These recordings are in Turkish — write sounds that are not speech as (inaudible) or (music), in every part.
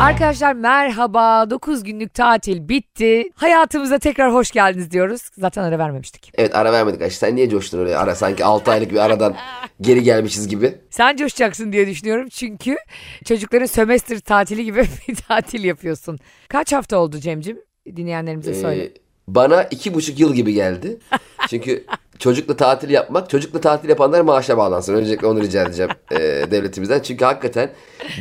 Arkadaşlar merhaba. 9 günlük tatil bitti. Hayatımıza tekrar hoş geldiniz diyoruz. Zaten ara vermemiştik. Evet ara vermedik Ayşe. Sen niye coştun oraya? Ara sanki 6 aylık bir aradan geri gelmişiz gibi. Sen coşacaksın diye düşünüyorum. Çünkü çocukların sömestr tatili gibi (laughs) bir tatil yapıyorsun. Kaç hafta oldu Cemcim? Dinleyenlerimize söyle. Ee, bana iki buçuk yıl gibi geldi. Çünkü çocukla tatil yapmak, çocukla tatil yapanlar maaşa bağlansın. Öncelikle onu rica edeceğim (laughs) e, devletimizden. Çünkü hakikaten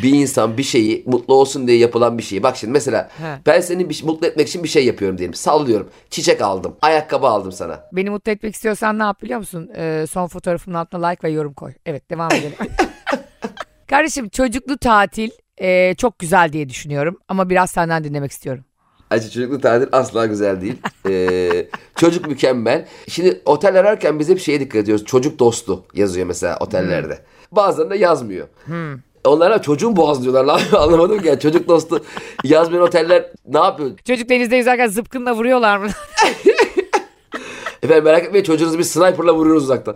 bir insan bir şeyi mutlu olsun diye yapılan bir şeyi. Bak şimdi mesela He. ben seni bir, şey- mutlu etmek için bir şey yapıyorum diyelim. Sallıyorum. Çiçek aldım. Ayakkabı aldım sana. Beni mutlu etmek istiyorsan ne yap biliyor musun? Ee, son fotoğrafımın altına like ve yorum koy. Evet devam edelim. (laughs) Kardeşim çocuklu tatil e, çok güzel diye düşünüyorum. Ama biraz senden dinlemek istiyorum. Acı çocuklu tatil asla güzel değil. (laughs) Ee, çocuk mükemmel. Şimdi otel ararken biz hep şeye dikkat ediyoruz. Çocuk dostu yazıyor mesela otellerde. Bazılarında yazmıyor. Onlara çocuğun boğazlıyorlar (laughs) lan anlamadım ki. Yani çocuk dostu yazmayan oteller ne yapıyor? Çocuk denizde yüzerken zıpkınla vuruyorlar mı? (laughs) Efendim merak etmeyin çocuğunuzu bir sniperla vuruyoruz uzaktan.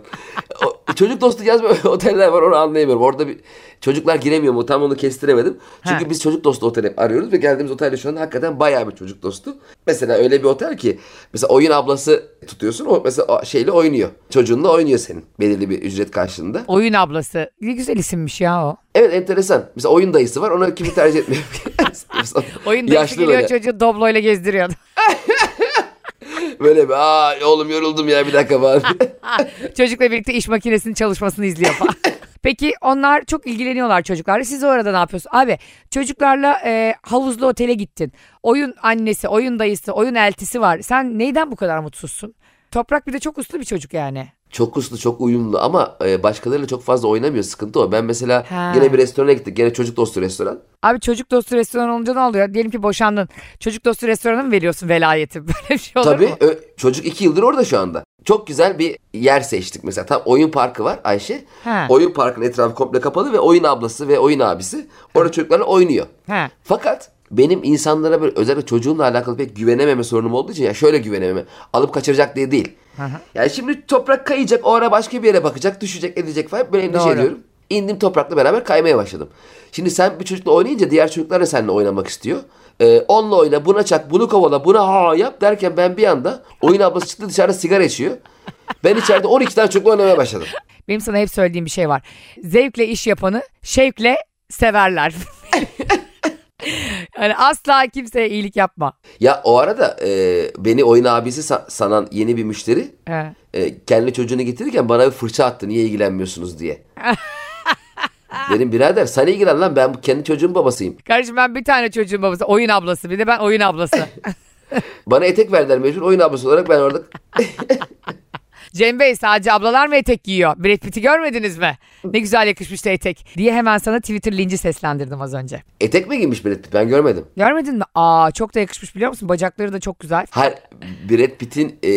O, çocuk dostu yazmayan (laughs) oteller var onu anlayamıyorum. Orada bir çocuklar giremiyor mu tam onu kestiremedim. Çünkü He. biz çocuk dostu otel hep arıyoruz ve geldiğimiz otelde şu an hakikaten bayağı bir çocuk dostu. Mesela öyle bir otel ki mesela oyun ablası tutuyorsun o mesela şeyle oynuyor. Çocuğunla oynuyor senin belirli bir ücret karşılığında. Oyun ablası. Ne güzel isimmiş ya o. Evet enteresan. Mesela oyun dayısı var ona kimi tercih etmiyor. (laughs) (laughs) Oyun dayısı Yaşlı geliyor böyle. çocuğu dobloyla gezdiriyor. Böyle bir aa oğlum yoruldum ya bir dakika falan. (laughs) Çocukla birlikte iş makinesinin çalışmasını izliyor falan. (laughs) Peki onlar çok ilgileniyorlar çocuklarla. Siz orada ne yapıyorsunuz? Abi çocuklarla e, havuzlu otele gittin. Oyun annesi, oyun dayısı, oyun eltisi var. Sen neyden bu kadar mutsuzsun? Toprak bir de çok uslu bir çocuk yani. Çok uslu, çok uyumlu ama e, başkalarıyla çok fazla oynamıyor. Sıkıntı o. Ben mesela Ha. yine bir restorana gittik. Gene çocuk dostu restoran. Abi çocuk dostu restoran olunca ne oluyor? Diyelim ki boşandın. Çocuk dostu restorana mı veriyorsun velayeti? (laughs) Böyle bir şey olur Tabii mu? ö- çocuk iki yıldır orada şu anda. Çok güzel bir yer seçtik mesela. Tam oyun parkı var Ayşe. Ha. Oyun parkının etrafı komple kapalı ve oyun ablası ve oyun abisi orada çocuklarla oynuyor. Ha. Fakat benim insanlara böyle özellikle çocuğumla alakalı pek güvenememe sorunum olduğu için ya şöyle güvenememe. Alıp kaçıracak diye değil. Yani şimdi toprak kayacak o ara başka bir yere bakacak düşecek edecek falan böyle endişe Doğru. ediyorum. İndim toprakla beraber kaymaya başladım. Şimdi sen bir çocukla oynayınca diğer çocuklar da seninle oynamak istiyor. Ee, onunla oyna buna çak bunu kovala buna ha yap derken ben bir anda oyun ablası çıktı dışarıda sigara içiyor. Ben içeride 12 tane çocukla oynamaya başladım. Benim sana hep söylediğim bir şey var. Zevkle iş yapanı şevkle severler. (laughs) yani asla kimseye iyilik yapma. Ya o arada e, beni oyun abisi sa- sanan yeni bir müşteri He. e, kendi çocuğunu getirirken bana bir fırça attı niye ilgilenmiyorsunuz diye. (laughs) Dedim birader sen ilgilen lan ben kendi çocuğun babasıyım. Kardeşim ben bir tane çocuğun babası. Oyun ablası. Bir de ben oyun ablası. (laughs) Bana etek verdiler mecbur oyun ablası olarak ben orada (laughs) Cem Bey sadece ablalar mı etek giyiyor? Brad Pitt'i görmediniz mi? Ne güzel yakışmıştı etek. Diye hemen sana Twitter linci seslendirdim az önce. etek mi giymiş Brad Pitt ben görmedim. Görmedin mi? Aa çok da yakışmış biliyor musun? Bacakları da çok güzel. Hayır Brad Pitt'in e,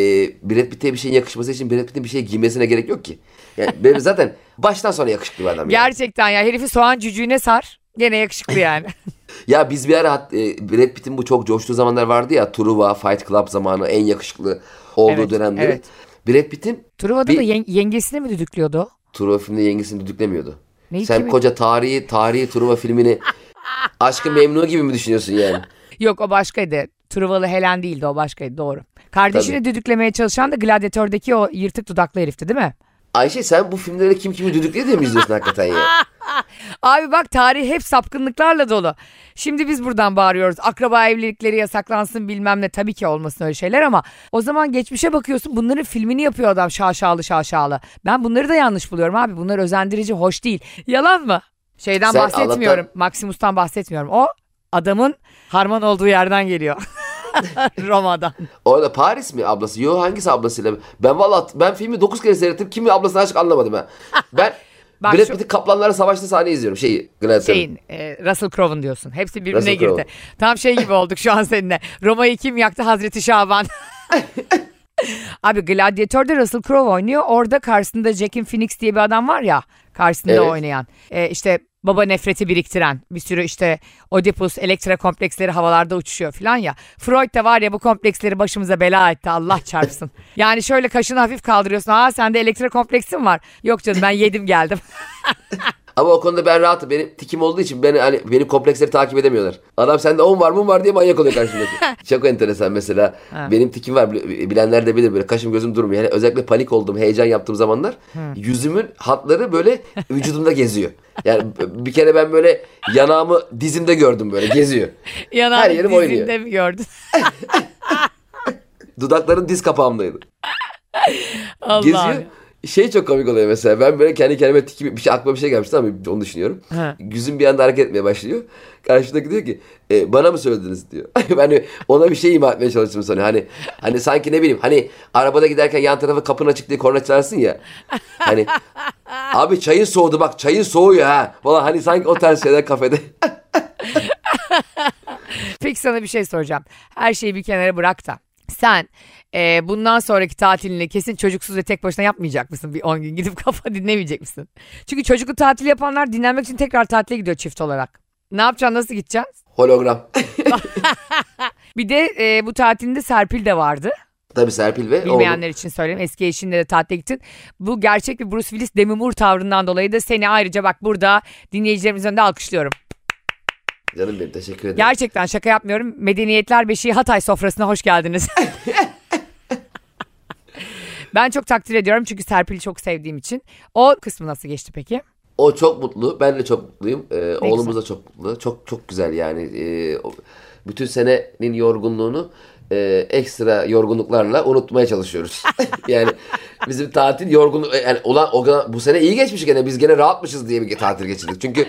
Brad Pitt'e bir şeyin yakışması için Brad Pitt'in bir şey giymesine gerek yok ki. Yani (laughs) benim zaten baştan sonra yakışıklı bir adam. Gerçekten ya herifi soğan cücüğüne sar. Gene yakışıklı yani. (laughs) (laughs) Ya biz bir ara e, Brad Pitt'in bu çok coştuğu zamanlar vardı ya Truva, Fight Club zamanı en yakışıklı olduğu Evet, dönemleri. evet. Brad Pitt'in Truva'da Bir- da yen- yengesini mi düdüklüyordu? Truva filminde yengesini düdüklemiyordu. Neyi Sen kimi- koca tarihi tarihi Truva filmini (laughs) Aşkı Memnu gibi mi düşünüyorsun yani? Yok o başkaydı. Truvalı Helen değildi o başkaydı doğru. Kardeşini düdüklemeye çalışan da Gladiatör'deki o yırtık dudaklı herifti değil mi? Ayşe sen bu filmlerde kim kimi düdüklüyor diye mi izliyorsun hakikaten ya? (laughs) Abi bak tarih hep sapkınlıklarla dolu. Şimdi biz buradan bağırıyoruz. Akraba evlilikleri yasaklansın bilmem ne. Tabii ki olmasın öyle şeyler ama o zaman geçmişe bakıyorsun bunların filmini yapıyor adam şaşalı şaşalı. Ben bunları da yanlış buluyorum abi. Bunlar özendirici, hoş değil. Yalan mı? Şeyden Sen bahsetmiyorum. Allah'tan- Maximus'tan bahsetmiyorum. O adamın harman olduğu yerden geliyor. (laughs) (laughs) Roma'dan. Orada Paris mi ablası? Yo hangisi ablasıyla? Ben vallahi ben filmi 9 kere seyrettim. Kimi ablasını aşk anlamadım ha. (laughs) Ben Bak Brad Pitt'in kaplanlara savaştığı sahneyi izliyorum. Şeyi Gladiator'ın. Şeyin e, Russell Crowe'un diyorsun. Hepsi birbirine Russell girdi. Crowe. Tam şey gibi olduk şu an seninle. Roma'yı kim yaktı? Hazreti Şaban. (laughs) Abi Gladiator'da Russell Crowe oynuyor. Orada karşısında Joaquin Phoenix diye bir adam var ya. Karşısında Evet. oynayan. E, işte baba nefreti biriktiren bir sürü işte Oedipus, Elektra kompleksleri havalarda uçuşuyor falan ya. Freud da var ya bu kompleksleri başımıza bela etti Allah çarpsın. (laughs) yani şöyle kaşını hafif kaldırıyorsun. Aa sende Elektra kompleksin var. Yok canım ben yedim geldim. (laughs) Ama o konuda ben rahatım. Benim tikim olduğu için beni hani benim kompleksleri takip edemiyorlar. Adam sende 10 var mı var diye manyak oluyor karşımdaki. (laughs) Çok enteresan mesela. Benim tikim var. Bilenler de bilir böyle kaşım gözüm durmuyor. Yani özellikle panik olduğum, heyecan yaptığım zamanlar yüzümün hatları böyle vücudumda geziyor. Yani bir kere ben böyle yanağımı dizimde gördüm böyle geziyor. (laughs) Yanağını Her yerim oynuyor. mi gördün? (laughs) Dudakların diz kapağımdaydı. Allah. Geziyor. Şey çok komik oluyor mesela. Ben böyle kendi kendime tiki bir şey aklıma bir şey gelmişti ama onu düşünüyorum. Ha. Yüzüm bir anda hareket etmeye başlıyor. Karşıdaki diyor ki e, bana mı söylediniz diyor. (laughs) ben ona bir şey ima etmeye çalıştım sonra. Hani hani sanki ne bileyim hani arabada giderken yan tarafa kapın açık diye korna çalarsın ya. Hani abi çayın soğudu bak çayın soğuyor ha. Falan hani sanki o tarz şeyler kafede. (laughs) Peki sana bir şey soracağım. Her şeyi bir kenara bırak da. Sen e, bundan sonraki tatilini kesin çocuksuz ve tek başına yapmayacak mısın? Bir 10 gün gidip (laughs) kafa dinlemeyecek misin? Çünkü çocuklu tatil yapanlar dinlenmek için tekrar tatile gidiyor çift olarak. Ne yapacaksın? Nasıl gideceksin? Hologram. (laughs) Bir de e, bu tatilinde Serpil de vardı. Tabii Serpil ve oğlum. Bilmeyenler için söyleyeyim. Eski eşinle de tatile gittin. Bu gerçek bir Bruce Willis Demi Moore tavrından dolayı da seni ayrıca bak burada dinleyicilerimiz önünde alkışlıyorum. Canım benim teşekkür ederim. Gerçekten şaka yapmıyorum. Medeniyetler Beşiği Hatay sofrasına hoş geldiniz. (laughs) ben çok takdir ediyorum çünkü Serpil'i çok sevdiğim için. O kısmı nasıl geçti peki? O çok mutlu. Ben de çok mutluyum. Ee, oğlumuz güzel. da çok mutlu. Çok çok güzel yani. Ee, bütün senenin yorgunluğunu e, ekstra yorgunluklarla unutmaya çalışıyoruz. (laughs) yani bizim tatil yorgunluk yani ulan o bu sene iyi geçmiş gene biz gene rahatmışız diye bir tatil geçirdik. Çünkü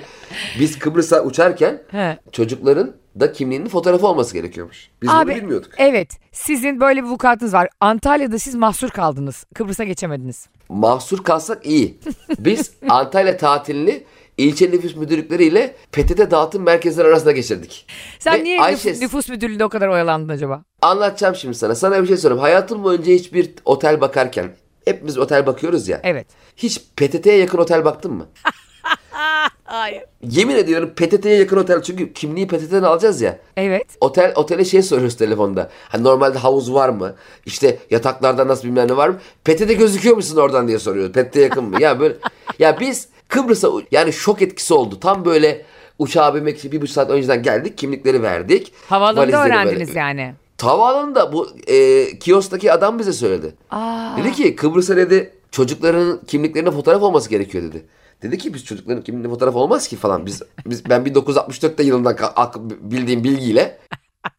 biz Kıbrıs'a uçarken He. çocukların da kimliğinin fotoğrafı olması gerekiyormuş. Biz bunu bilmiyorduk. Evet sizin böyle bir vukuatınız var. Antalya'da siz mahsur kaldınız. Kıbrıs'a geçemediniz. Mahsur kalsak iyi. Biz Antalya tatilini ilçe nüfus müdürlükleriyle PTT dağıtım merkezleri arasında geçirdik. Sen Ve niye Ayşe- nüfus, nüfus müdürlüğünde o kadar oyalandın acaba? Anlatacağım şimdi sana. Sana bir şey sorayım. Hayatım boyunca hiçbir otel bakarken hepimiz otel bakıyoruz ya. Evet. Hiç PTT'ye yakın otel baktın mı? (laughs) Hayır. Yemin ediyorum PTT'ye yakın otel çünkü kimliği PTT'den alacağız ya. Evet. Otel otele şey soruyoruz telefonda. Hani normalde havuz var mı? İşte yataklarda nasıl bilmem ne var mı? PTT gözüküyor musun oradan diye soruyoruz. PTT'ye yakın mı? Ya böyle (laughs) ya biz Kıbrıs'a yani şok etkisi oldu. Tam böyle uçağa binmek için bir buçuk saat önceden geldik. Kimlikleri verdik. Valizleri öğrendiniz böyle- yani. Havaalanında bu e, kiosk'taki adam bize söyledi. Aa. Dedi ki Kıbrıs'a dedi çocukların kimliklerine fotoğraf olması gerekiyor dedi. Dedi ki biz çocukların kimliğine fotoğraf olmaz ki falan. Biz, biz ben 1964'te yılından bildiğim bilgiyle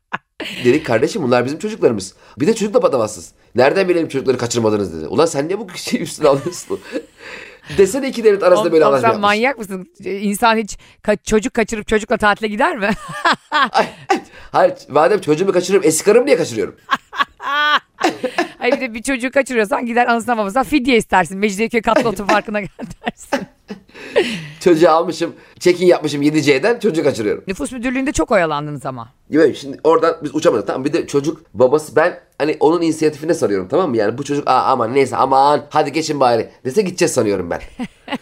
(laughs) dedik kardeşim bunlar bizim çocuklarımız. Bir de çocuk da patavatsız. Nereden bilelim çocukları kaçırmadınız dedi. Ulan sen niye bu şeyi üstüne (laughs) alıyorsun? Desene iki devlet arasında böyle anlaşma yapmış. manyak mısın? İnsan hiç ka- çocuk kaçırıp çocukla tatile gider mi? Hayır madem çocuğumu kaçırıyorum eski karımı niye kaçırıyorum? (laughs) Hayır bir de bir çocuğu kaçırıyorsan gider anasına babasına fidye istersin. Mecidiyeköy katlı otoparkına gel dersin. (laughs) Çocuğu almışım çekin yapmışım 7C'den çocuğu kaçırıyorum. Nüfus müdürlüğünde çok oyalandınız ama. Gibi şimdi oradan biz uçamadık tamam bir de çocuk babası ben hani onun inisiyatifine sarıyorum tamam mı yani bu çocuk aa aman neyse aman hadi geçin bari dese gideceğiz sanıyorum ben. (laughs)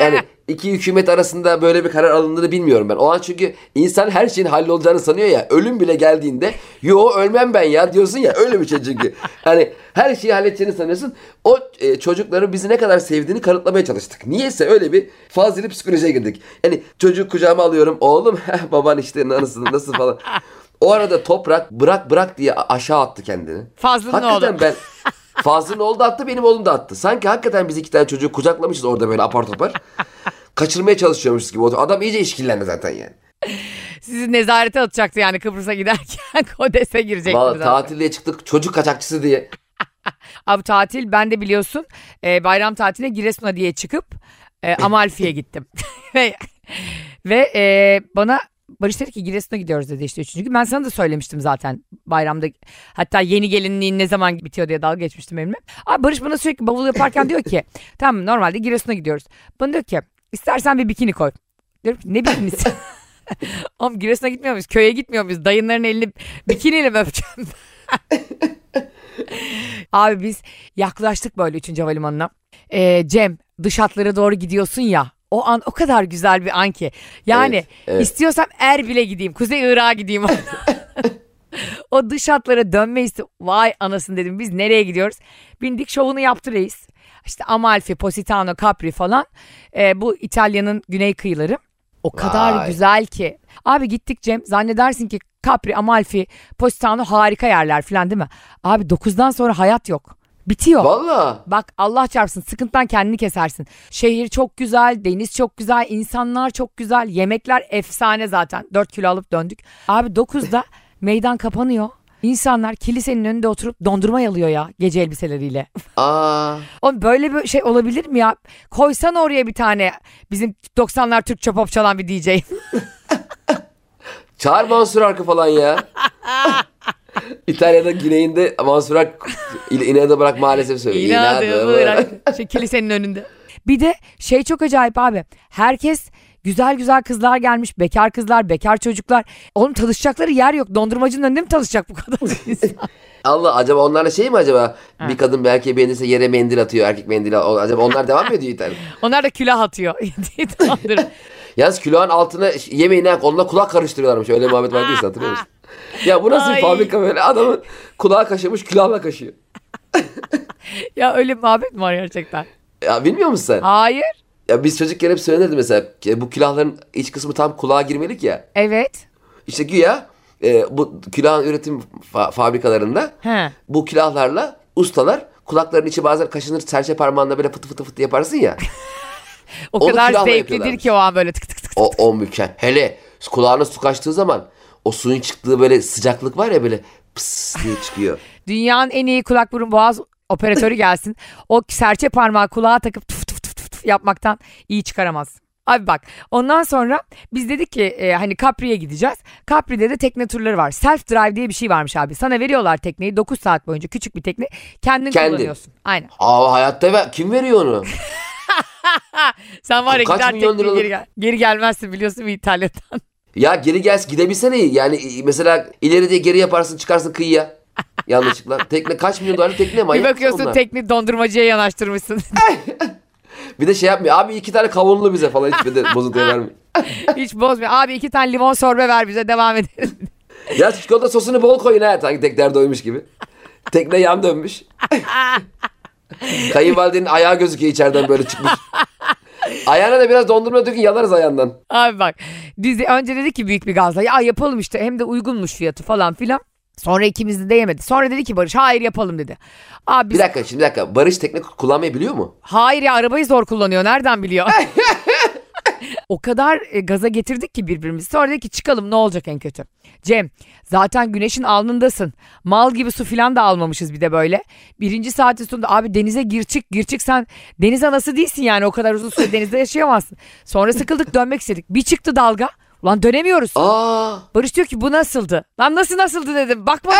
Yani iki hükümet arasında böyle bir karar alındığını bilmiyorum ben. O an çünkü insan her şeyin hallolacağını sanıyor ya. Ölüm bile geldiğinde yo ölmem ben ya diyorsun ya öyle bir şey çünkü. (laughs) Hani her şeyi halledeceğini sanıyorsun. O e, çocukları bizi ne kadar sevdiğini kanıtlamaya çalıştık. Niyeyse öyle bir fazla psikolojiye girdik. Yani çocuk kucağıma alıyorum. Oğlum (laughs) baban işte nasıl nasıl falan. O arada toprak bırak bırak diye aşağı attı kendini. Fazlı'nın Hakikaten oğlu. ben Fazlı'nın oğlu da attı benim oğlum da attı. Sanki hakikaten biz iki tane çocuğu kucaklamışız orada böyle apar topar. Kaçırmaya çalışıyormuşuz gibi. Adam iyice işkillendi zaten yani. Sizi nezarete atacaktı yani Kıbrıs'a giderken (laughs) kodese girecektiniz. tatile çıktık çocuk kaçakçısı diye. (laughs) Abi tatil ben de biliyorsun e, bayram tatiline Giresun'a diye çıkıp e, (laughs) Amalfi'ye gittim. ve ve e, bana Barış dedi ki Giresun'a gidiyoruz dedi işte üçüncü. Ben sana da söylemiştim zaten bayramda. Hatta yeni gelinliğin ne zaman bitiyor diye dalga geçmiştim benimle. Abi Barış bana sürekli bavul yaparken diyor ki tamam normalde Giresun'a gidiyoruz. Bana diyor ki istersen bir bikini koy. Diyorum ki ne bikinisi? (laughs) Oğlum Giresun'a gitmiyor muyuz? Köye gitmiyor muyuz? Dayınların elini bikiniyle mi öpeceğim? (laughs) Abi biz yaklaştık böyle 3. havalimanına. Ee, Cem dış hatlara doğru gidiyorsun ya. O an o kadar güzel bir an ki. Yani Evet, evet. istiyorsam Erbil'e gideyim. Kuzey Irak'a gideyim. (laughs) o dış hatlara dönme isti. Vay anasını dedim biz nereye gidiyoruz? Bindik şovunu yaptı reis. İşte Amalfi, Positano, Capri falan e, bu İtalya'nın güney kıyıları. O kadar Vay. güzel ki. Abi gittik Cem zannedersin ki Capri, Amalfi, Positano harika yerler falan değil mi? Abi 9'dan sonra hayat yok. Bitiyor. Valla. Bak Allah çarpsın sıkıntıdan kendini kesersin. Şehir çok güzel, deniz çok güzel, insanlar çok güzel, yemekler efsane zaten. 4 kilo alıp döndük. Abi 9'da meydan kapanıyor. İnsanlar kilisenin önünde oturup dondurma yalıyor ya gece elbiseleriyle. Aa. Oğlum böyle bir şey olabilir mi ya? Koysana oraya bir tane bizim 90'lar Türkçe pop çalan bir DJ. (laughs) Çağır Mansur Ark'ı falan ya. (laughs) İtalya'da güneyinde Mansur Ark inadı bırak maalesef söylüyor. İnadı bırak. Şey, kilisenin önünde. Bir de şey çok acayip abi. Herkes güzel güzel kızlar gelmiş. Bekar kızlar, bekar çocuklar. Oğlum tanışacakları yer yok. Dondurmacının önünde mi tanışacak bu kadar insan? (laughs) Allah acaba onlarla şey mi acaba? Bir kadın erkeği beğenirse yere mendil atıyor. Erkek mendil atıyor. Acaba onlar devam mı ediyor İtalya? (laughs) Onlar da külah atıyor. (laughs) Yalnız külahın altına yemeğini onunla kulak karıştırıyorlarmış. Öyle muhabbet var değilse hatırlıyor musun? Ya bu nasıl Ay. fabrika böyle adamın kulağı kaşımış külahla kaşıyor. ya öyle bir muhabbet mi var gerçekten? Ya bilmiyor musun sen? Hayır. Ya biz çocukken hep söylenirdi mesela bu külahların iç kısmı tam kulağa girmelik ya. Evet. İşte güya e, bu külahın üretim fa- fabrikalarında He. bu külahlarla ustalar kulakların içi bazen kaşınır serçe parmağında böyle fıtı fıtı fıtı yaparsın ya. (laughs) O Onu kadar zevklidir ki o an böyle tık tık tık tık. O, o mükemmel. Hele kulağına su kaçtığı zaman o suyun çıktığı böyle sıcaklık var ya böyle pıs diye çıkıyor. (laughs) Dünyanın en iyi kulak burun boğaz operatörü gelsin. O serçe parmağı kulağa takıp yapmaktan iyi çıkaramaz. Abi bak ondan sonra biz dedik ki e, hani Capri'ye gideceğiz. Capri'de de tekne turları var. Self drive diye bir şey varmış abi. Sana veriyorlar tekneyi 9 saat boyunca küçük bir tekne. Kendin, Kendin. kullanıyorsun. Aynen. Aa hayatta ver, kim veriyor onu? (laughs) Sen var ya Kaç gider tekneye liralık- geri, gel. geri gelmezsin biliyorsun bir İtalya'dan. (laughs) Ya geri gel gidebilsene yani e, mesela ileri diye geri yaparsın çıkarsın kıyıya. Yanlışlıkla. (laughs) Tekne kaç milyon dolarlık tekne bir manyak mısın bakıyorsun onlar? tekne dondurmacıya yanaştırmışsın. Bir de şey yapmıyor. Abi iki tane kavunlu bize falan hiçbir de bozuntuya vermiyor. Hiç bozmuyor. Abi iki tane limon sorbe ver bize devam edelim. Ya çikolata sosunu bol koyun ha. Sanki tekler doymuş gibi. Tekne yan dönmüş. Kayınvalidenin ayağı gözüküyor içeriden böyle çıkmış. Ayağına da biraz dondurma dökün yalarız ayağından. Abi bak de önce dedik ki büyük bir gazla ya yapalım işte hem de uygunmuş fiyatı falan filan. Sonra ikimiz de yemedi. Sonra dedi ki Barış hayır yapalım dedi. Abi biz, Bir dakika şimdi bir dakika. Barış tekne kullanmayı biliyor mu? hayır ya arabayı zor kullanıyor nereden biliyor? (laughs) o kadar e, gaza getirdik ki birbirimizi. Sonra dedi ki çıkalım ne olacak en kötü. Cem zaten güneşin alnındasın. Mal gibi su filan da almamışız bir de böyle. Birinci saatin sonunda abi denize gir çık gir çık sen deniz anası değilsin yani o kadar uzun süre denizde yaşayamazsın. Sonra sıkıldık dönmek istedik. Bir çıktı dalga. Ulan dönemiyoruz. Aa, Barış diyor ki bu nasıldı? Lan nasıl nasıldı dedim. Bakma.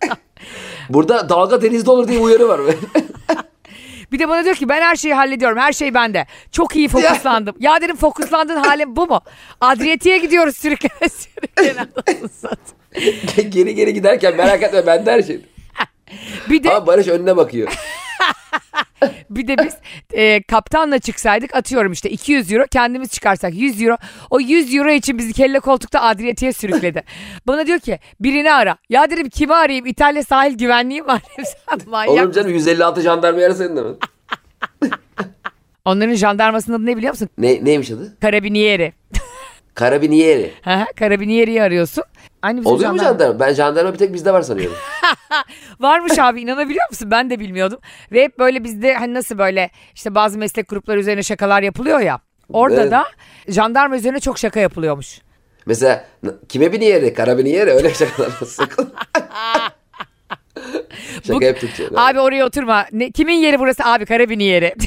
(laughs) burada dalga denizde olur diye uyarı var. (laughs) bir de bana diyor ki ben her şeyi hallediyorum. Her şey bende. Çok iyi fokuslandım. ya dedim fokuslandığın halin bu mu? Adriyatik'e gidiyoruz sürüklene (laughs) sürüklene. Geri geri giderken merak etme bende her şey. bir de Ama Barış önüne bakıyor. (laughs) bir de biz e, kaptanla çıksaydık atıyorum işte 200 euro kendimiz çıkarsak 100 euro. O 100 euro için bizi kelle koltukta Adriyatik'e sürükledi. (laughs) Bana diyor ki birini ara. Ya dedim kimi arayayım? İtalya sahil güvenliği (laughs) manyak Oğlum canım 156 jandarma arasın da mı? Onların jandarmasının adı ne biliyor musun? Ne, neymiş adı? Karabinieri. Karabinieri. Karabinieri'yi arıyorsun. Aynı bizim Oluyor mu jandarma. jandarma? Ben jandarma bir tek bizde var sanıyorum. (laughs) Varmış abi inanabiliyor musun? Ben de bilmiyordum. Ve hep böyle bizde hani nasıl böyle işte bazı meslek grupları üzerine şakalar yapılıyor ya. Orada Evet. da jandarma üzerine çok şaka yapılıyormuş. Mesela n- kime binieri? Karabinieri öyle şakalar (laughs) sakın. Şaka Bu- yaptık. Abi oraya oturma. Ne, kimin yeri burası? Abi Karabinieri. (laughs)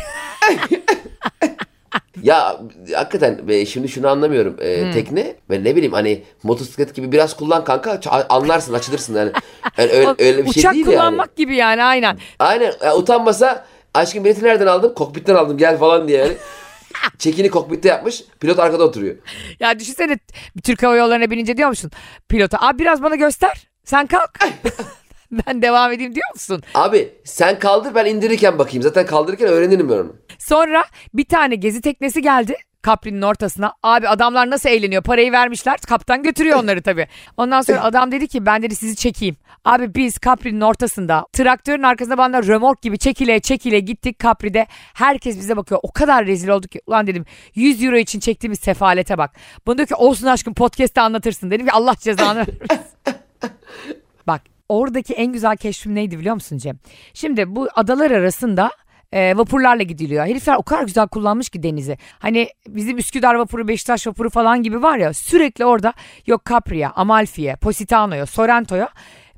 Ya hakikaten e, şimdi şunu anlamıyorum. E, Hmm. Tekne ve ne bileyim hani motosiklet gibi biraz kullan kanka anlarsın açılırsın yani. Yani öyle, öyle bir şey Uçak değil kullanmak yani. gibi yani aynen. Aynen ya, utanmasa aşkım bileti nereden aldım? Kokpitten aldım gel falan diye yani. (laughs) Çekini kokpitte yapmış. Pilot arkada oturuyor. Ya düşünsene bir Türk Hava Yolları'na binince diyor musun pilota? Abi biraz bana göster. Sen kalk. (laughs) (laughs) ben devam edeyim diyor musun? Abi sen kaldır ben indirirken bakayım. Zaten kaldırırken öğrenirim ben onu. Sonra bir tane gezi teknesi geldi. Capri'nin ortasına. Abi adamlar nasıl eğleniyor? Parayı vermişler. Kaptan götürüyor onları tabii. Ondan sonra (laughs) adam dedi ki ben dedi sizi çekeyim. Abi biz Capri'nin ortasında traktörün arkasında bana römork gibi çekile çekile gittik Capri'de. Herkes bize bakıyor. O kadar rezil olduk ki. Ulan dedim 100 euro için çektiğimiz sefalete bak. Bana diyor ki olsun aşkım podcast'te anlatırsın. Dedim ki Allah cezanı. (laughs) Bak oradaki en güzel keşfim neydi biliyor musun Cem? Şimdi bu adalar arasında e, vapurlarla gidiliyor. Herifler o kadar güzel kullanmış ki denizi. Hani bizim Üsküdar vapuru, Beşiktaş vapuru falan gibi var ya sürekli orada yok Capri'ye, Amalfi'ye, Positano'ya, Sorrento'ya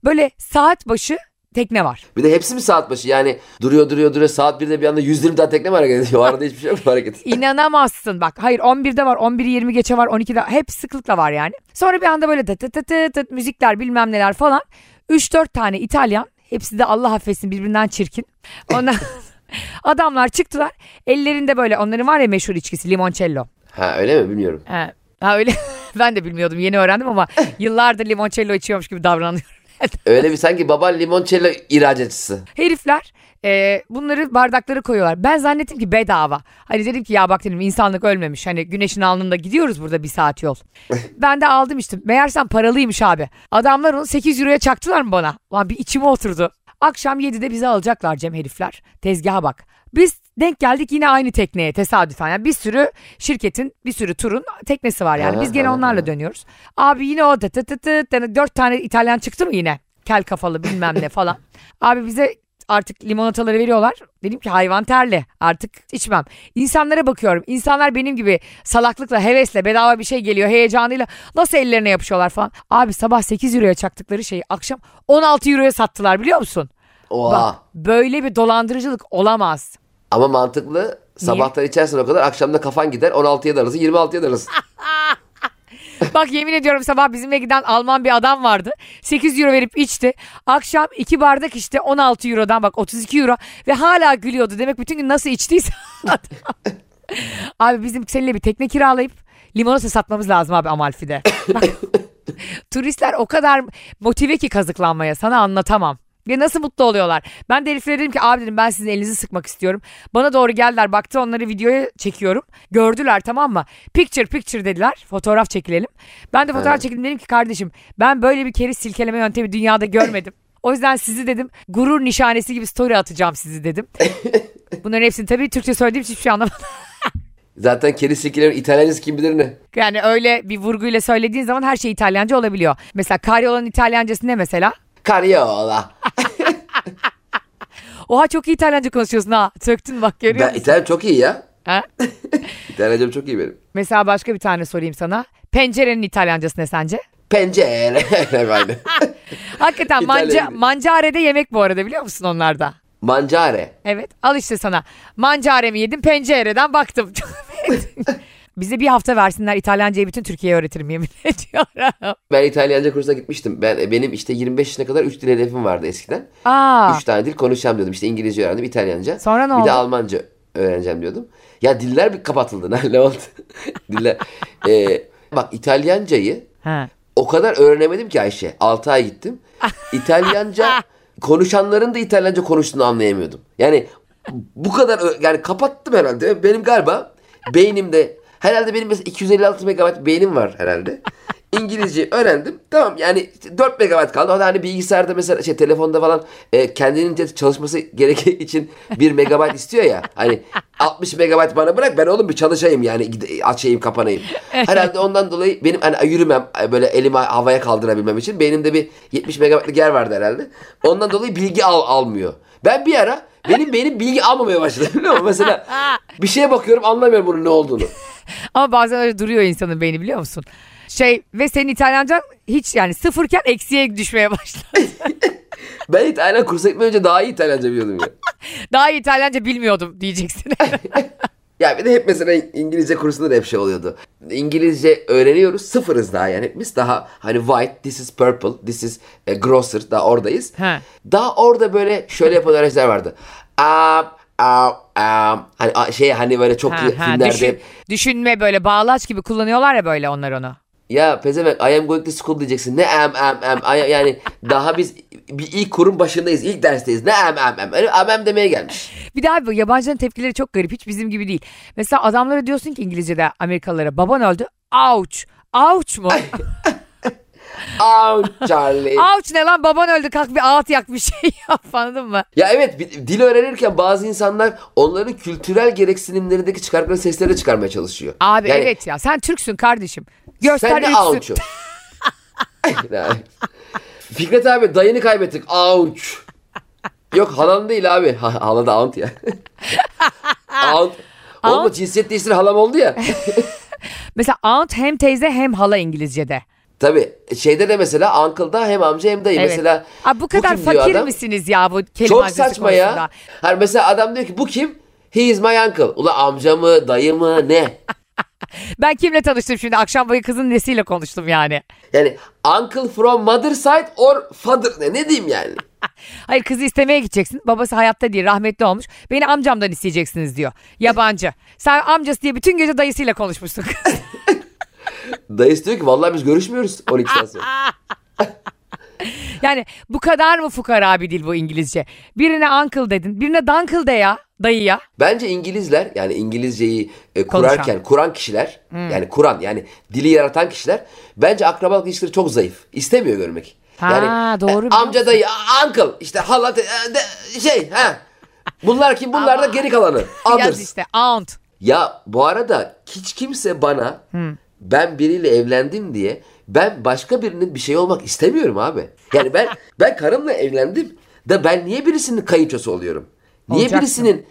böyle saat başı tekne var. Bir de hepsi mi saat başı? Yani duruyor duruyor duruyor saat 1'de bir anda 120 tane tekne mi hareket ediyor? O arada hiçbir şey yok mu (laughs) hareket? İnanamazsın bak. Hayır 11'de var, 11'i 20 geçe var, 12'de hep sıklıkla var yani. Sonra bir anda böyle tıt tıt tıt tıt tıt müzikler bilmem neler falan. 3-4 tane İtalyan hepsi de Allah affetsin birbirinden çirkin. Ondan (laughs) (laughs) adamlar çıktılar. Ellerinde böyle onların var ya meşhur içkisi limoncello. Ha öyle mi bilmiyorum. Ha, ha öyle (laughs) ben de bilmiyordum yeni öğrendim ama yıllardır limoncello içiyormuş gibi davranıyorum. Öyle bir sanki baban limoncello ihracatçısı. Herifler e, bunları bardakları koyuyorlar. Ben zannettim ki bedava. Hani dedim ki ya bak dedim insanlık ölmemiş. Hani güneşin alnında gidiyoruz burada bir saat yol. (laughs) ben de aldım işte. Meğersem paralıymış abi. Adamlar onu 8 euroya çaktılar mı bana? Lan bir içime oturdu. Akşam 7'de bizi alacaklar Cem herifler. Tezgaha bak. Biz denk geldik yine aynı tekneye tesadüfen. Yani bir sürü şirketin bir sürü turun teknesi var yani. Biz gene onlarla dönüyoruz. Abi yine o tı tı tı tı tı, dört tane İtalyan çıktı mı yine? Kel kafalı bilmem ne falan. (laughs) Abi bize artık limonataları veriyorlar. Dedim ki hayvan terli artık içmem. İnsanlara bakıyorum. İnsanlar benim gibi salaklıkla, hevesle, bedava bir şey geliyor heyecanıyla nasıl ellerine yapışıyorlar falan. Abi sabah 8 euroya çaktıkları şeyi akşam 16 euroya sattılar biliyor musun? Oha. Bak böyle bir dolandırıcılık olamaz. Ama mantıklı. Sabahtan içersin o kadar akşamda kafan gider 16'ya darırsın 26'ya darırsın. (laughs) Bak yemin ediyorum sabah bizimle giden Alman bir adam vardı. 8 euro verip içti. Akşam 2 bardak işte 16 eurodan bak 32 euro ve hala gülüyordu. Demek bütün gün nasıl içtiyse. (laughs) abi bizim seninle bir tekne kiralayıp limonata satmamız lazım abi Amalfi'de. Bak, (laughs) turistler o kadar motive ki kazıklanmaya sana anlatamam. Ve nasıl mutlu oluyorlar. Ben de heriflere dedim ki abi dedim ben sizin elinizi sıkmak istiyorum. Bana doğru geldiler baktı onları videoya çekiyorum. Gördüler tamam mı? Picture picture dediler. Fotoğraf çekilelim. Ben de fotoğraf Evet. çekildim dedim ki kardeşim ben böyle bir keriz silkeleme yöntemi dünyada görmedim. O yüzden sizi dedim gurur nişanesi gibi story atacağım sizi dedim. (laughs) Bunların hepsini tabii Türkçe söylediğim için hiçbir şey anlamadım. Zaten keri silkelerin İtalyancası kim bilir ne. Yani öyle bir vurguyla söylediğin zaman her şey İtalyanca olabiliyor. Mesela Karyola'nın İtalyancası ne mesela? Cariola. (laughs) Oha çok iyi İtalyanca konuşuyorsun ha. Söktün bak görüyor Ben musun? İtalyan çok iyi ya. Ha? (laughs) İtalyancam çok iyi benim. Mesela başka bir tane sorayım sana. Pencerenin İtalyancası ne sence? Pencere. (laughs) Hakikaten manca, gibi. mancare'de yemek bu arada biliyor musun onlarda? Mancare. Evet al işte sana. Mancare mi yedim pencereden baktım. Bize bir hafta versinler İtalyancayı bütün Türkiye'ye öğretirim yemin (laughs) ediyorum. Ben İtalyanca kursuna gitmiştim. Ben benim işte 25 yaşına kadar 3 dil hedefim vardı eskiden. Aa, 3 tane dil konuşacağım diyordum. İşte İngilizce öğrendim, İtalyanca. Sonra ne bir oldu? de Almanca öğreneceğim diyordum. Ya diller bir kapatıldı. (laughs) Ne- oldu? (laughs) diller. Ee, bak İtalyancayı ha. o kadar öğrenemedim ki Ayşe. 6 ay gittim. İtalyanca konuşanların da İtalyanca konuştuğunu anlayamıyordum. Yani bu kadar yani kapattım herhalde. Benim galiba beynimde herhalde benim mesela 256 megabayt beynim var herhalde. İngilizce öğrendim. Tamam yani işte 4 megabayt kaldı. O da hani bilgisayarda mesela şey telefonda falan e, kendinin çalışması gerektiği için 1 megabayt istiyor ya. Hani 60 megabayt bana bırak ben oğlum bir çalışayım yani açayım kapanayım. Herhalde ondan dolayı benim hani yürümem böyle elimi havaya kaldırabilmem için beynimde bir 70 megabaytlık yer vardı herhalde. Ondan dolayı bilgi al almıyor. Ben bir ara benim beynim bilgi almamaya başladı biliyor musun? Mesela bir şeye bakıyorum anlamıyorum bunun ne olduğunu. Ama bazen öyle duruyor insanın beyni biliyor musun? Şey ve senin İtalyancan hiç yani sıfırken eksiye düşmeye başladı. (laughs) Ben İtalyan kursa gitmeden önce daha iyi İtalyanca biliyordum ya. (laughs) Daha iyi İtalyanca bilmiyordum diyeceksin. (laughs) Ya bir de hep mesela İngilizce kursunda da hep şey oluyordu. İngilizce öğreniyoruz. Sıfırız daha yani. Biz daha hani white, this is purple, this is e, grocer. Daha oradayız. He. Daha orada böyle şöyle yapan öğrenciler vardı. Um, um, um. Hani şey hani böyle çok Ha, ha, filmlerde. düşün- düşünme böyle bağlaç gibi kullanıyorlar ya böyle onlar onu. Ya pezevenk I am going to school diyeceksin. Ne am am am. Yani daha biz bir ilk kurum başındayız. ilk dersteyiz. Ne am am am. Öyle am am demeye gelmiş. Bir daha bu yabancıların tepkileri çok garip. Hiç bizim gibi değil. Mesela adamlara diyorsun ki İngilizce'de Amerikalılara baban öldü. Ouch. Ouch mu? Ouch Charlie. Ouch ne lan baban öldü kalk bir ağıt yak bir şey (laughs) yap anladın mı? Ya evet bir- dil öğrenirken bazı insanlar onların kültürel gereksinimlerindeki çıkardıkları sesleri çıkarmaya çalışıyor. Abi Yani evet ya sen Türksün kardeşim. Göster Sen ouch'u? (laughs) Yani. Fikret abi dayını kaybettik. Ouch. Yok halan değil abi. Ha, hala da aunt ya. (laughs) aunt. Oğlum cinsiyet değiştir halam oldu ya. (laughs) Mesela aunt hem teyze hem hala İngilizce'de. Tabii şeyde de mesela uncle'da hem amca hem dayı. Evet. Mesela Abi bu kadar diyor fakir misiniz ya bu kelime Çok saçma konusunda? ya. Hani mesela adam diyor ki bu kim? He is my uncle. Ula amca mı dayı mı ne? (laughs) Ben kimle tanıştım şimdi akşam boyu kızın nesiyle konuştum yani. Yani uncle from mother side or father ne, ne diyeyim yani? (laughs) Hayır kızı istemeye gideceksin. Babası hayatta değil rahmetli olmuş. Beni amcamdan isteyeceksiniz diyor. Yabancı. Sen amcası diye bütün gece dayısıyla konuşmuşsun. (laughs) Dayısı diyor ki vallahi biz görüşmüyoruz 12'den sonra. yani bu kadar mı fukara bir dil bu İngilizce? Birine uncle dedin. Birine dunkle de ya dayıya. Bence İngilizler yani İngilizceyi e, Konuşan. kurarken kuran kişiler yani kuran yani dili yaratan kişiler bence akrabalık ilişkileri çok zayıf. İstemiyor görmek. Ha, yani doğru e, amca dayı uncle işte hala de- e, de- şey ha. Bunlar kim? Bunlar da geri kalanı. (laughs) Yaz Others. işte aunt. Ya bu arada hiç kimse bana ben biriyle evlendim diye ben başka birinin bir şey olmak istemiyorum abi. Yani ben ben karımla evlendim da ben niye birisinin kayınçosu oluyorum? Niye Olacaksın. birisinin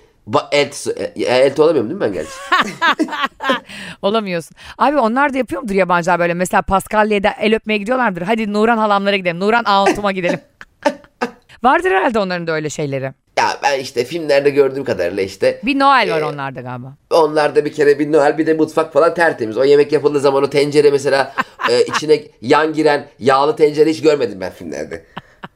eltisi, e, elti olamıyorum değil mi ben gerçi? (laughs) Olamıyorsun. Abi onlar da yapıyor mudur yabancılar böyle? Mesela Paskalya'da el öpmeye gidiyorlardır. Hadi Nuran halamlara gidelim. Nuran auntuma gidelim. (laughs) Vardır herhalde onların da öyle şeyleri. Ya ben işte filmlerde gördüğüm kadarıyla işte Bir Noel var Ee, onlarda galiba. onlarda bir kere bir Noel bir de mutfak falan tertemiz. O yemek yapıldığı zaman o tencere mesela e, içine yan giren yağlı tencere hiç görmedim ben filmlerde.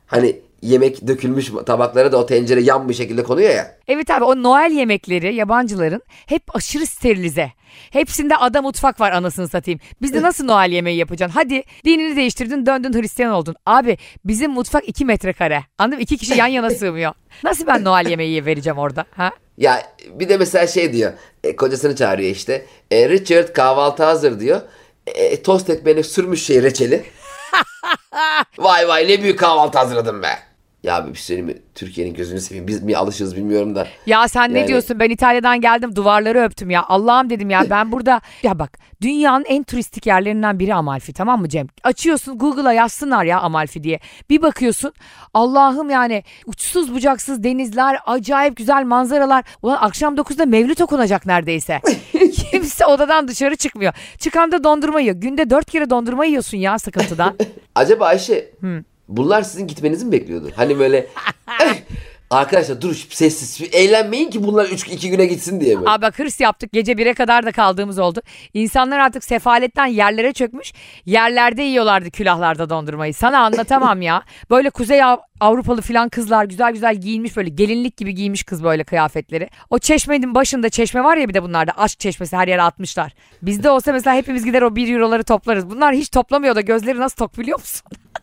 Hani yemek dökülmüş tabaklara da o tencere yan bir şekilde konuyor ya. Evet abi o Noel yemekleri yabancıların hep aşırı sterilize. Hepsinde ada mutfak var anasını satayım. Bizde nasıl Noel yemeği yapacaksın? Hadi dinini değiştirdin döndün Hristiyan oldun. Abi bizim mutfak 2 metrekare. Anladın mı? İki kişi yan yana (laughs) sığmıyor. Nasıl ben Noel yemeği vereceğim orada? Ha? Ya bir de mesela şey diyor. e, kocasını çağırıyor işte. E, Richard kahvaltı hazır diyor. E, tost ekmeğine sürmüş şey reçeli. (laughs) vay vay ne büyük kahvaltı hazırladım be. Ya bir şey mi? Türkiye'nin gözünü seveyim. Biz mi alışırız bilmiyorum da. Ya sen ne Yani- diyorsun? Ben İtalya'dan geldim duvarları öptüm ya. Allah'ım dedim ya ben burada ya bak dünyanın en turistik yerlerinden biri Amalfi tamam mı Cem? Açıyorsun Google'a yazsınlar ya Amalfi diye. Bir bakıyorsun Allah'ım yani uçsuz bucaksız denizler, acayip güzel manzaralar. Ulan akşam 9'da mevlüt okunacak neredeyse. (laughs) Kimse odadan dışarı çıkmıyor. Çıkan da dondurma yiyor. Günde 4 kere dondurma yiyorsun ya sıkıntıdan. Acaba Ayşe bunlar sizin gitmenizi mi bekliyordu? Hani böyle (laughs) "Eh, arkadaşlar dur sessiz eğlenmeyin ki bunlar 3 2 güne gitsin diye mi? Abi bak hırs yaptık. Gece 1'e kadar da kaldığımız oldu. İnsanlar artık sefaletten yerlere çökmüş. Yerlerde yiyorlardı külahlarda dondurmayı. Sana anlatamam ya. (laughs) Böyle Kuzey Av- Avrupalı filan kızlar güzel güzel giyinmiş böyle gelinlik gibi giymiş kız böyle kıyafetleri. O çeşmenin başında çeşme var ya bir de bunlarda aşk çeşmesi her yere atmışlar. Bizde olsa mesela hepimiz gider o 1 euroları toplarız. Bunlar hiç toplamıyor da gözleri nasıl tok biliyor musun? (laughs)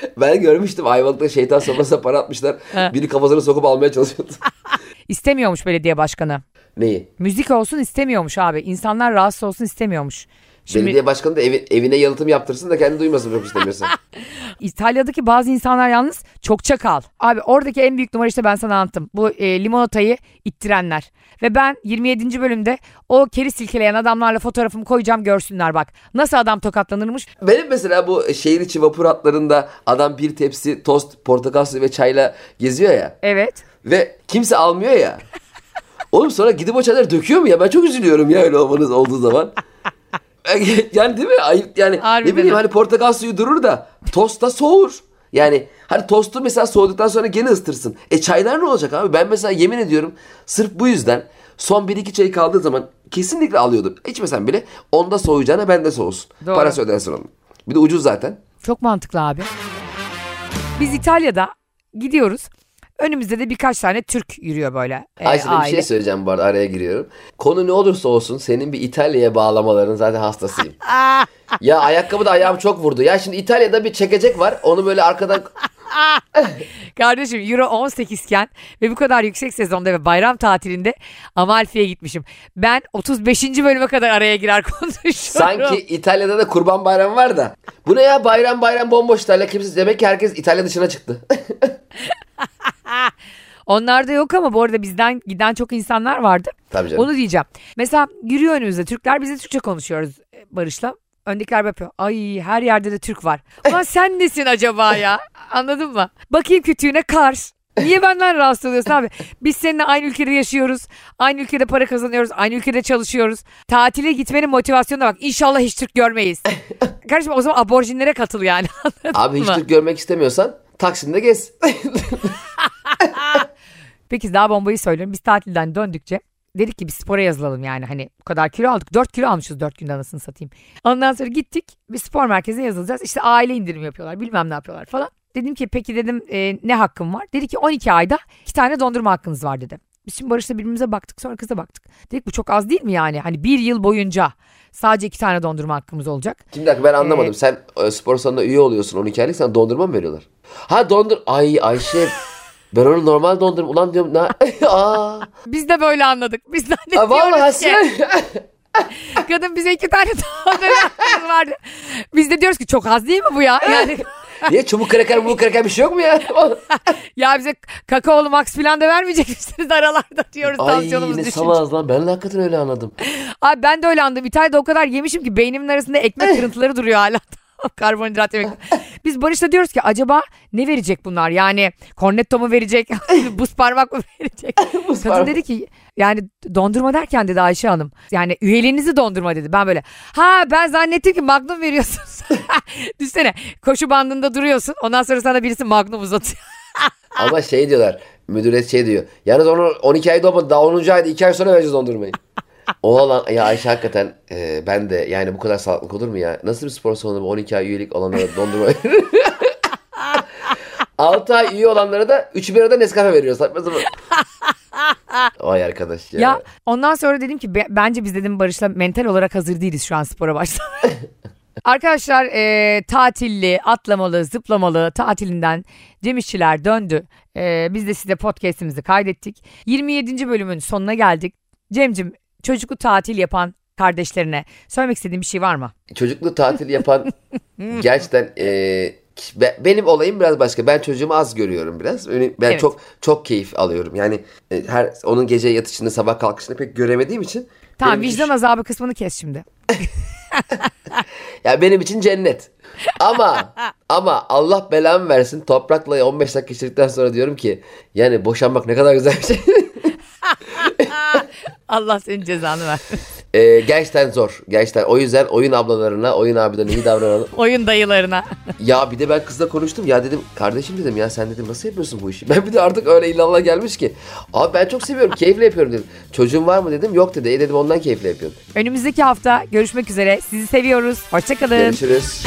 (laughs) Ben görmüştüm Ayvalık'ta şeytan sofrasına para atmışlar. Biri kafasını sokup almaya çalışıyordu. (laughs) İstemiyormuş belediye başkanı. Neyi? Müzik olsun istemiyormuş abi. İnsanlar rahatsız olsun istemiyormuş. Şimdi Belediye başkanı da evi- evine yalıtım yaptırsın da kendi duymasın çok istemiyorsa. (laughs) İtalya'daki bazı insanlar yalnız çok çakal. Abi oradaki en büyük numara işte ben sana anlattım. Bu e, limonatayı ittirenler. Ve ben 27. bölümde o keri silkeleyen adamlarla fotoğrafımı koyacağım görsünler bak. Nasıl adam tokatlanırmış. Benim mesela bu şehir içi vapur hatlarında adam bir tepsi tost, portakal suyu ve çayla geziyor ya. Evet. Ve kimse almıyor ya. (laughs) Oğlum sonra gidip o çayları döküyor mu ya? Ben çok üzülüyorum ya öyle olmanız olduğu zaman. (laughs) yani değil mi? Ayıp yani Harbiden ne bileyim hani portakal suyu durur da tost da soğur. Yani hani tostu mesela soğuduktan sonra gene ısıtırsın. E çaylar ne olacak abi? Ben mesela yemin ediyorum sırf bu yüzden son 1-2 çay kaldığı zaman kesinlikle alıyordum. İçmesem bile onda soğuyacağına bende soğusun. Doğru. Parası ödensin onun. Bir de ucuz zaten. Çok mantıklı abi. Biz İtalya'da gidiyoruz. Önümüzde de birkaç tane Türk yürüyor böyle. e, Ayşe bir şey söyleyeceğim bu arada araya giriyorum. Konu ne olursa olsun senin bir İtalya'ya bağlamaların zaten hastasıyım. (laughs) Ya ayakkabı da ayağım çok vurdu. Ya şimdi İtalya'da bir çekecek var. Onu böyle arkadan (laughs) Kardeşim Euro 18 iken ve bu kadar yüksek sezonda ve bayram tatilinde Amalfi'ye gitmişim. Ben 35. bölüme kadar araya girer (laughs) konuşuyorum. sanki İtalya'da da kurban bayramı var da. Bu ne ya bayram bayram bomboş İtalya kimse. Demek ki herkes İtalya dışına çıktı. (laughs) Onlarda yok ama bu arada bizden giden çok insanlar vardı. Tabii canım. Onu diyeceğim. Mesela yürüyor önümüzde Türkler biz de Türkçe konuşuyoruz e, Barış'la. Öndekiler yapıyor. Ay her yerde de Türk var. Ulan (laughs) sen nesin acaba ya? Anladın mı? Bakayım kütüğüne Kars. Niye benden rahatsız oluyorsun abi? Biz seninle aynı ülkede yaşıyoruz. Aynı ülkede para kazanıyoruz. Aynı ülkede çalışıyoruz. Tatile gitmenin motivasyonuna bak. İnşallah hiç Türk görmeyiz. (laughs) Kardeşim o zaman aborjinlere katıl yani. (laughs) Abi hiç mı? Türk görmek istemiyorsan Taksim'de gez. Peki daha bombayı söylüyorum. Biz tatilden döndükçe dedik ki bir spora yazılalım yani. Hani bu kadar kilo aldık. 4 kilo almışız 4 günde anasını satayım. Ondan sonra gittik bir spor merkezine yazılacağız. İşte aile indirim yapıyorlar bilmem ne yapıyorlar falan. Dedim ki peki dedim e, ne hakkım var? Dedi ki 12 ayda 2 tane dondurma hakkınız var dedi. Biz şimdi Barış'la birbirimize baktık sonra kıza baktık. Dedik bu çok az değil mi yani? Hani bir yıl boyunca sadece 2 tane dondurma hakkımız olacak. Şimdi dakika ben anlamadım. Ee, Sen e, spor salonuna üye oluyorsun 12 aylık sana dondurma mı veriyorlar? Ha dondur. Ay Ayşe ben onu normal dondurma. Ulan diyorum ne? (laughs) Aa. Biz de böyle anladık. Biz de Aa, Vallahi diyoruz ki sen. (laughs) kadın bize iki tane hakkımız vardı. Biz de diyoruz ki çok az değil mi bu ya? Yani (laughs) Niye çubuk kraker çubuk kraker bir şey yok mu ya? Ya bize kakaolu max falan da vermeyecek misiniz aralarda diyoruz Ay tansiyonumuz ne düşünce. lan. Ben de hakikaten öyle anladım. Abi ben de öyle anladım. İtalya'da o kadar yemişim ki beynimin arasında ekmek kırıntıları duruyor hala. (laughs) Karbonhidrat yemek. Biz Barış'la diyoruz ki acaba ne verecek bunlar? Yani cornetto mu verecek? (laughs) Buz parmak mı verecek? (laughs) Buz Kadın parmak. dedi ki yani dondurma derken dedi Ayşe Hanım. Yani üyeliğinizi dondurma dedi. Ben böyle ha ben zannettim ki magnum veriyorsunuz. Düşsene koşu bandında duruyorsun. Ondan sonra sana birisi magnum uzatıyor. Ama şey diyorlar. Müdüret şey diyor. Yalnız onu 12 ay olmadı. Daha 10. ayda 2 ay sonra vereceğiz dondurmayı. O lan ya Ayşe hakikaten e, ben de yani bu kadar sağlıklı olur mu ya? Nasıl bir spor salonu bu 12 ay üyelik olanlara dondurma verir? 6 (laughs) ay üye olanlara da 3 bir arada Nescafe veriyoruz. Saçma sapan. (laughs) Vay arkadaş ya. Ya ondan sonra dedim ki be- bence biz dedim Barış'la mental olarak hazır değiliz şu an spora başlamaya. (laughs) Arkadaşlar e, tatilli, atlamalı, zıplamalı tatilinden Cem İşçiler döndü. E, biz de size podcastimizi kaydettik. 27. bölümün sonuna geldik. Cem'cim çocuklu tatil yapan kardeşlerine söylemek istediğin bir şey var mı? Çocuklu tatil yapan (laughs) gerçekten e, be- benim olayım biraz başka. Ben çocuğumu az görüyorum biraz. Ben Evet. çok çok keyif alıyorum. Yani e, her onun gece yatışını sabah kalkışını pek göremediğim için Tamam benim için- vicdan azabı kısmını kes şimdi. (laughs) Ya benim için cennet. Ama (laughs) ama Allah belamı versin toprakla 15 dakika geçirdikten sonra diyorum ki yani boşanmak ne kadar güzel bir şey. Allah senin cezanı ver. (laughs) Ee, gerçekten zor. Gerçekten o yüzden oyun ablalarına, oyun abilerine iyi davranalım. (laughs) Oyun dayılarına. (laughs) ya bir de ben kızla konuştum. Ya dedim kardeşim dedim ya sen dedim nasıl yapıyorsun bu işi? Ben bir de artık öyle illallah gelmiş ki. Abi ben çok seviyorum. Keyifle yapıyorum dedim. Çocuğun var mı dedim. Yok dedi. E dedim ondan keyifle yapıyorum. Önümüzdeki hafta görüşmek üzere. Sizi seviyoruz. Hoşçakalın. Görüşürüz.